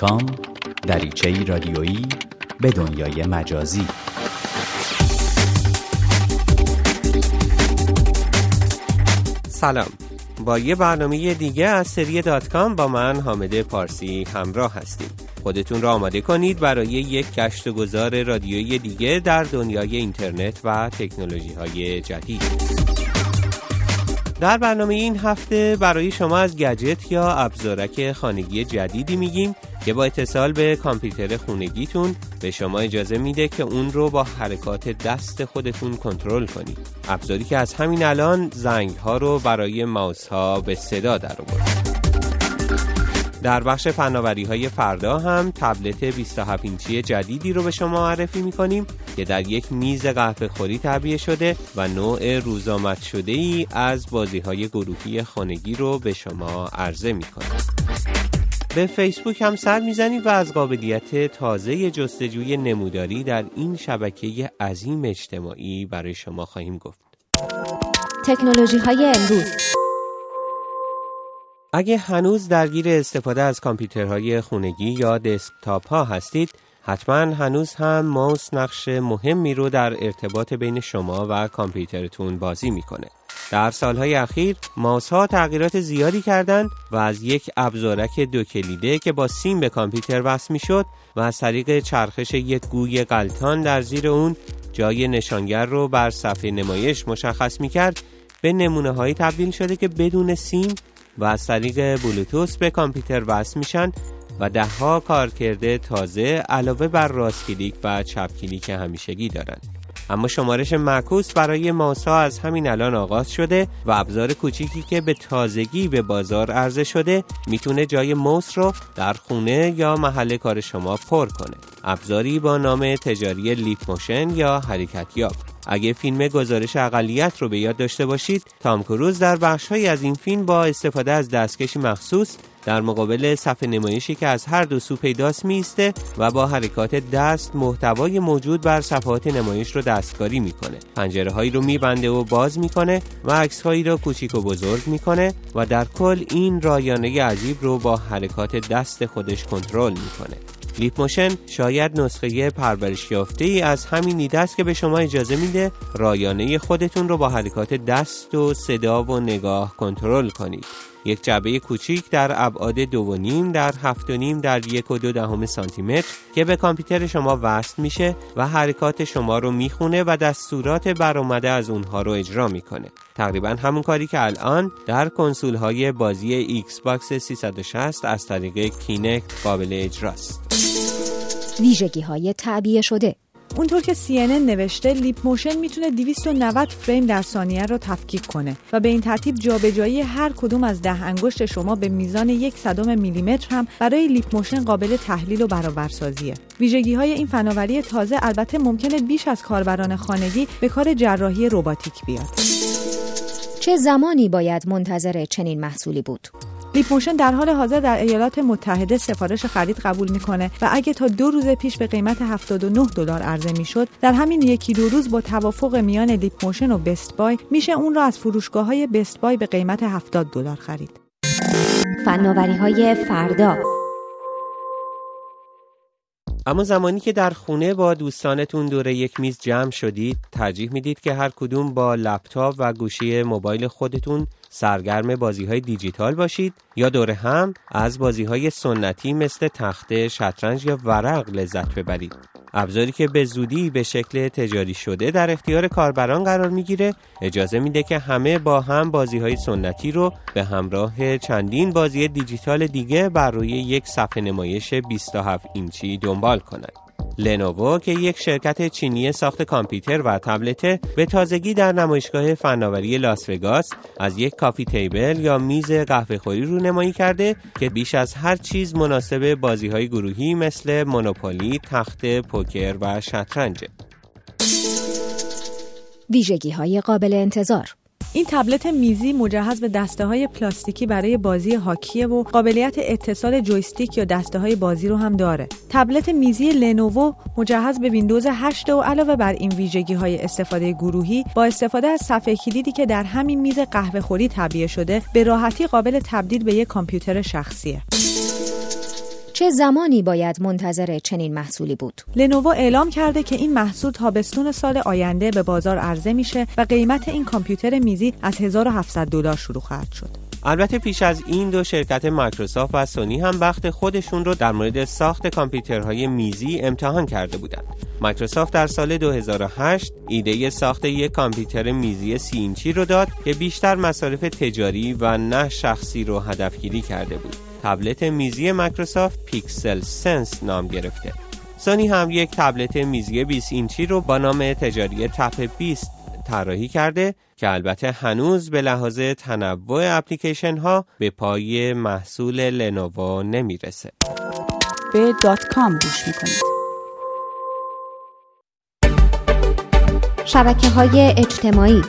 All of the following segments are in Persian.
کام دریچه رادیویی به دنیای مجازی. سلام. با یه برنامه دیگه از سری دات کام با من حامد پارسی همراه هستیم. خودتون را آماده کنید برای یک گشت و گذار رادیویی دیگه در دنیای اینترنت و تکنولوژی های جدید. در برنامه این هفته برای شما از گجت یا ابزارک خانگی جدیدی میگیم که با اتصال به کامپیوتر خونگیتون به شما اجازه میده که اون رو با حرکات دست خودتون کنترل کنید. ابزاری که از همین الان زنگ ها رو برای ماوس ها به صدا در آورد. در بخش فناوری های فردا هم تبلت 27 اینچی جدیدی رو به شما معرفی می‌کنیم که در یک میز قهوه خوری تعبیه شده و نوع روزآمد شده ای از بازی های گروهی خانگی رو به شما عرضه می‌کنیم. به فیسبوک هم سر می‌زنیم و از قابلیت تازه جستجوی نموداری در این شبکه عظیم اجتماعی برای شما خواهیم گفت. تکنولوژی های امروز. اگه هنوز درگیر استفاده از کامپیوترهای خونگی یا دسکتاپ ها هستید حتما هنوز هم ماوس نقش مهمی رو در ارتباط بین شما و کامپیوترتون بازی می‌کنه. در سالهای اخیر ماوس ها تغییرات زیادی کردند و از یک ابزارک دو کلیده که با سیم به کامپیوتر وصل می‌شد و از طریق چرخش یک گوی غلطان در زیر اون جای نشانگر رو بر صفحه نمایش مشخص می‌کرد. به نمونه هایی تبدیل شده که بدون سیم و از طریق بلوتوس به کامپیوتر وصل میشن و دهها کارکرد تازه علاوه بر راست کلیک و چپ کلیک همیشگی دارند. اما شمارش معکوس برای ماسا از همین الان آغاز شده و ابزار کوچیکی که به تازگی به بازار عرضه شده می‌تونه جای موس رو در خونه یا محل کار شما پر کنه. ابزاری با نام تجاری Leap Motion یا حرکت یاب اگه فیلم گزارش اقلیت رو به یاد داشته باشید تام کروز در بخشهایی از این فیلم با استفاده از دستکشی مخصوص در مقابل صفحه نمایشی که از هر دو سو پیداست میسته و با حرکات دست محتوای موجود بر صفحات نمایش رو دستکاری می‌کنه. پنجره هایی رو میبنده و باز می‌کنه و عکس هایی رو کوچیک و بزرگ می‌کنه و در کل این رایانه عجیب رو با حرکات دست خودش کنترل می‌کنه. Leap Motion شاید نسخه پرورش یافته ای از همین ایده که به شما اجازه میده رایانه خودتون رو با حرکات دست و صدا و نگاه کنترل کنید. یک جعبه کوچیک در ابعاد دو و نیم در هفت و نیم در یک و دو دهم سانتی متر که به کامپیوتر شما وصل میشه و حرکات شما رو می‌خونه و دستورات برآمده از اونها رو اجرا می‌کنه. تقریبا همون کاری که الان در کنسول های بازی Xbox 360 از طریق Kinect قابل اجراست. ویژگی های تعبیه شده. اونطور که CNN نوشته Leap Motion می‌تونه 290 فریم در ثانیه رو تفکیک کنه و به این ترتیب جابجایی هر کدوم از ده انگشت شما به میزان یک صدم میلیمتر هم برای Leap Motion قابل تحلیل و برآوردسازیه. ویژگی های این فناوری تازه البته ممکنه بیش از کاربران خانگی به کار جراحی رباتیک بیاد. چه زمانی باید منتظر چنین محصولی بود؟ Leap Motion در حال حاضر در ایالات متحده سفارش خرید قبول می‌کنه و اگه تا دو روز پیش به قیمت 79 دلار عرضه می‌شد در همین یکی دو روز با توافق میان Leap Motion و Best Buy میشه اون را از فروشگاه های Best Buy به قیمت 70 دلار خرید. فناوری های فردا. اما زمانی که در خونه با دوستانتون دور یک میز جمع شدید ترجیح می‌دید که هر کدوم با لپتاپ و گوشی موبایل خودتون سرگرم بازی های دیجیتال باشید یا دور هم از بازی های سنتی مثل تخته، شطرنج یا ورق لذت ببرید. ابزاری که به زودی به شکل تجاری شده در اختیار کاربران قرار می‌گیره اجازه میده که همه با هم بازی های سنتی رو به همراه چندین بازی دیجیتال دیگه بر روی یک صفحه نمایش 27 اینچی دنبال کنند. لنوو که یک شرکت چینی ساخت کامپیوتر و تبلته به تازگی در نمایشگاه فناوری لاس وگاس از یک کافی تیبل یا میز قهوه خوری رو نمایی کرده که بیش از هر چیز مناسب بازی های گروهی مثل مونوپولی، تخت، پوکر و شطرنج. ویژگی های قابل انتظار این تبلت میزی مجهز به دسته های پلاستیکی برای بازی هاکیه و قابلیت اتصال جویستیک یا دسته های بازی رو هم داره. تبلت میزی لنوو مجهز به ویندوز 8 و علاوه بر این ویژگی های استفاده گروهی با استفاده از صفحه کلیدی که در همین میز قهوه خوری تعبیه شده به راحتی قابل تبدیل به یک کامپیوتر شخصیه. چه زمانی باید منتظر چنین محصولی بود؟ لنوو اعلام کرده که این محصول تابستون سال آینده به بازار عرضه میشه و قیمت این کامپیوتر میزی از 1700 دلار شروع خواهد شد. البته پیش از این دو شرکت مایکروسافت و سونی هم وقت خودشون رو در مورد ساخت کامپیوترهای میزی امتحان کرده بودند. مایکروسافت در سال 2008 ایده ساخت یک کامپیوتر میزی سی اینچی رو داد که بیشتر مصارف تجاری و نه شخصی رو هدفگیری کرده بود. تبلت میزی مایکروسافت PixelSense نام گرفته. سونی هم یک تبلت میزی 20 اینچی رو با نام تجاری Tap 20 طراحی کرده که البته هنوز به لحاظ تنوع اپلیکیشن ها به پای محصول لنووا نمی‌رسه. به دات کام گوش می‌کنید. شبکه های اجتماعی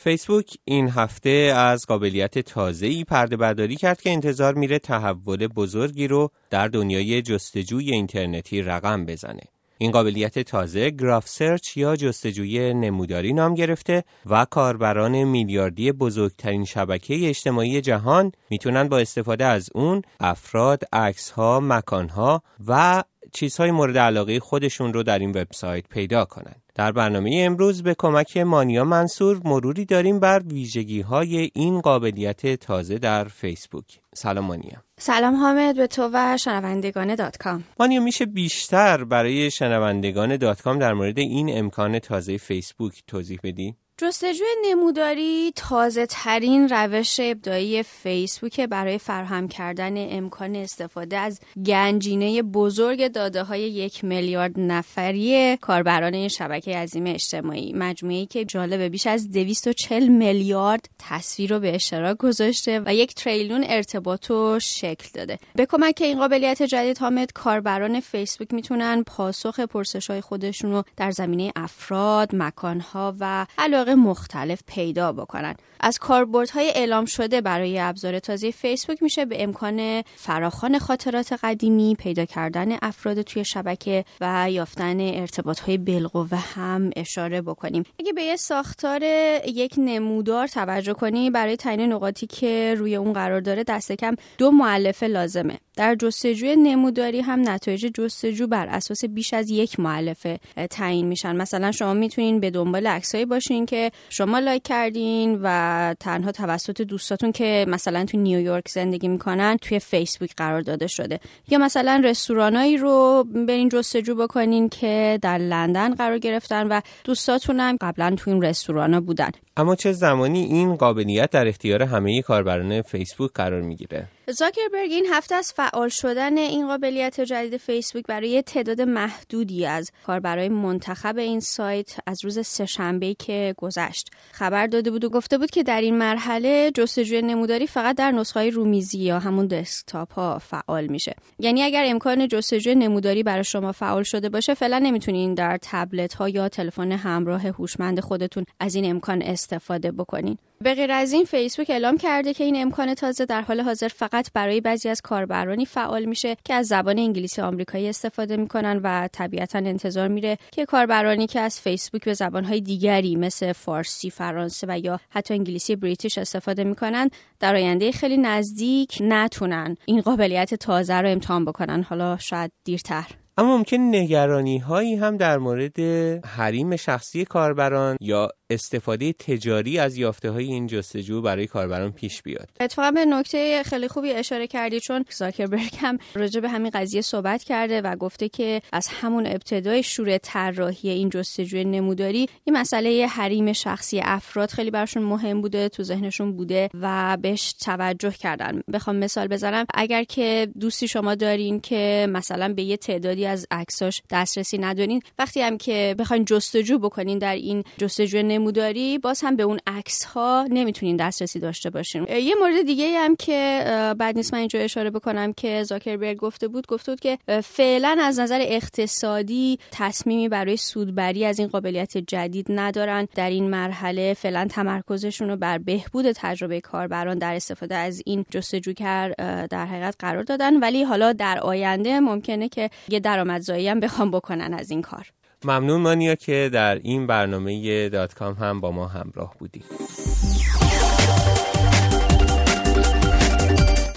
فیسبوک این هفته از قابلیت تازه‌ای پرده برداری کرد که انتظار میره تحول بزرگی رو در دنیای جستجوی اینترنتی رقم بزنه. این قابلیت تازه گراف سرچ یا جستجوی نموداری نام گرفته و کاربران میلیاردی بزرگترین شبکه اجتماعی جهان می‌تونن با استفاده از اون افراد، عکس‌ها، مکانها و چیزهای مورد علاقه خودشون رو در این وبسایت پیدا کنند. در برنامه امروز به کمک مانیا منصور مروری داریم بر ویژگی های این قابلیت تازه در فیسبوک. سلام مانیا. سلام حامد به تو و شنوندگان دات کام. مانیا میشه بیشتر برای شنوندگان دات کام در مورد این امکان تازه فیسبوک توضیح بدی؟ جستجوی نموداری تازه ترین روش ابداعی فیسبوک برای فراهم کردن امکان استفاده از گنجینه بزرگ داده های یک میلیارد نفری کاربران این شبکه عظیم اجتماعی. مجموعی که جالب بیش از 240 میلیارد تصویر رو به اشتراک گذاشته و یک تریلیون ارتباط و شکل داده. به کمک این قابلیت جدید حامد کاربران فیسبوک می‌تونن پاسخ پرسش های خودشون رو در زمینه افراد، مکانها و علاقه مختلف پیدا بکنن. از کاربردهای اعلام شده برای ابزار تازه فیسبوک میشه به امکان فراخان خاطرات قدیمی پیدا کردن افراد توی شبکه و یافتن ارتباط های بالقوه هم اشاره بکنیم. اگه به یه ساختار یک نمودار توجه کنی برای تعیین نقاطی که روی اون قرار داره دست کم دو معلفه لازمه. در جستجوی نموداری هم نتایج جستجو بر اساس بیش از یک معلفه تعیین میشن. مثلا شما می‌تونین به دنبال عکسایی باشین که شما لایک کردین و تنها توسط دوستاتون که مثلا تو نیویورک زندگی می‌کنن توی فیسبوک قرار داده شده. یا مثلا رستورانایی رو برین جستجو بکنین که در لندن قرار گرفتن و دوستاتون هم قبلا تو این رستورانا بودن. اما چه زمانی این قابلیت در اختیار همه کاربران فیسبوک قرار می‌گیره؟ زاکربرگ این هفته از فعال شدن این قابلیت جدید فیسبوک برای تعداد محدودی از کاربرای منتخب این سایت از روز سهشنبه که گذشت خبر داده بود و گفته بود که در این مرحله جستجوی نموداری فقط در نسخه رومیزی یا همون دسکتاپ ها فعال میشه. یعنی اگر امکان جستجوی نموداری برای شما فعال شده باشه فعلا نمی‌تونین در تبلت ها یا تلفن همراه هوشمند خودتون از این امکان استفاده بکنین به غیر از این فیسبوک اعلام کرده که این امکان تازه در حال حاضر فقط برای بعضی از کاربرانی فعال میشه که از زبان انگلیسی آمریکایی استفاده می‌کنن و طبیعتا انتظار میره که کاربرانی که از فیسبوک به زبانهای دیگری مثل فارسی، فرانسه و یا حتی انگلیسی بریتیش استفاده می‌کنن در آینده خیلی نزدیک نتونن این قابلیت تازه رو امتحان بکنن. حالا شاید دیرتر. اما ممکن نگرانی هایی هم در مورد حریم شخصی کاربران یا استفاده تجاری از یافته های این جستجو برای کاربران پیش بیاد. اتفاقا به نکته خیلی خوبی اشاره کردی چون زاکربرگ هم راجع به همین قضیه صحبت کرده و گفته که از همون ابتدای شروع طراحی این جستجوی نموداری این مسئله حریم شخصی افراد خیلی براشون مهم بوده تو ذهنشون بوده و بهش توجه کردن. بخوام مثال بزنم اگر که دوستی شما دارین که مثلا به یه تعدادی از عکساش دسترسی ندارین وقتی هم که بخواین جستجو بکنین در این جستجوی نموداری باز هم به اون عکس ها نمی‌تونین دسترسی داشته باشین. یه مورد دیگه هم که بعد نیست من اینجا اشاره بکنم که زاکربرگ گفته بود گفته بود که فعلا از نظر اقتصادی تصمیمی برای سودبری از این قابلیت جدید ندارن. در این مرحله فعلا تمرکزشون رو بر بهبود تجربه کاربران در استفاده از این جستجوگر در حقیقت قرار دادن. ولی حالا در آینده ممکنه که یه درآمدزایی هم بخوام بکنن از این کار. ممنون مانیا که در این برنامه دات کام هم با ما همراه بودی.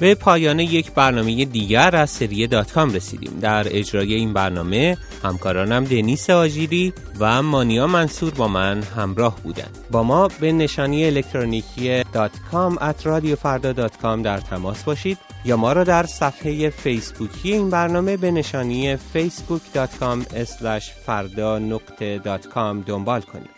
به پایان یک برنامه دیگر از سری دات کام رسیدیم. در اجرای این برنامه همکارانم دنیس آژیری و مانیا منصور با من همراه بودند با ما به نشانی الکترونیکی دات کام ات در تماس باشید. یا ما را در صفحه فیسبوکی این برنامه به نشانی facebook.com فردا نقطه دنبال کنید.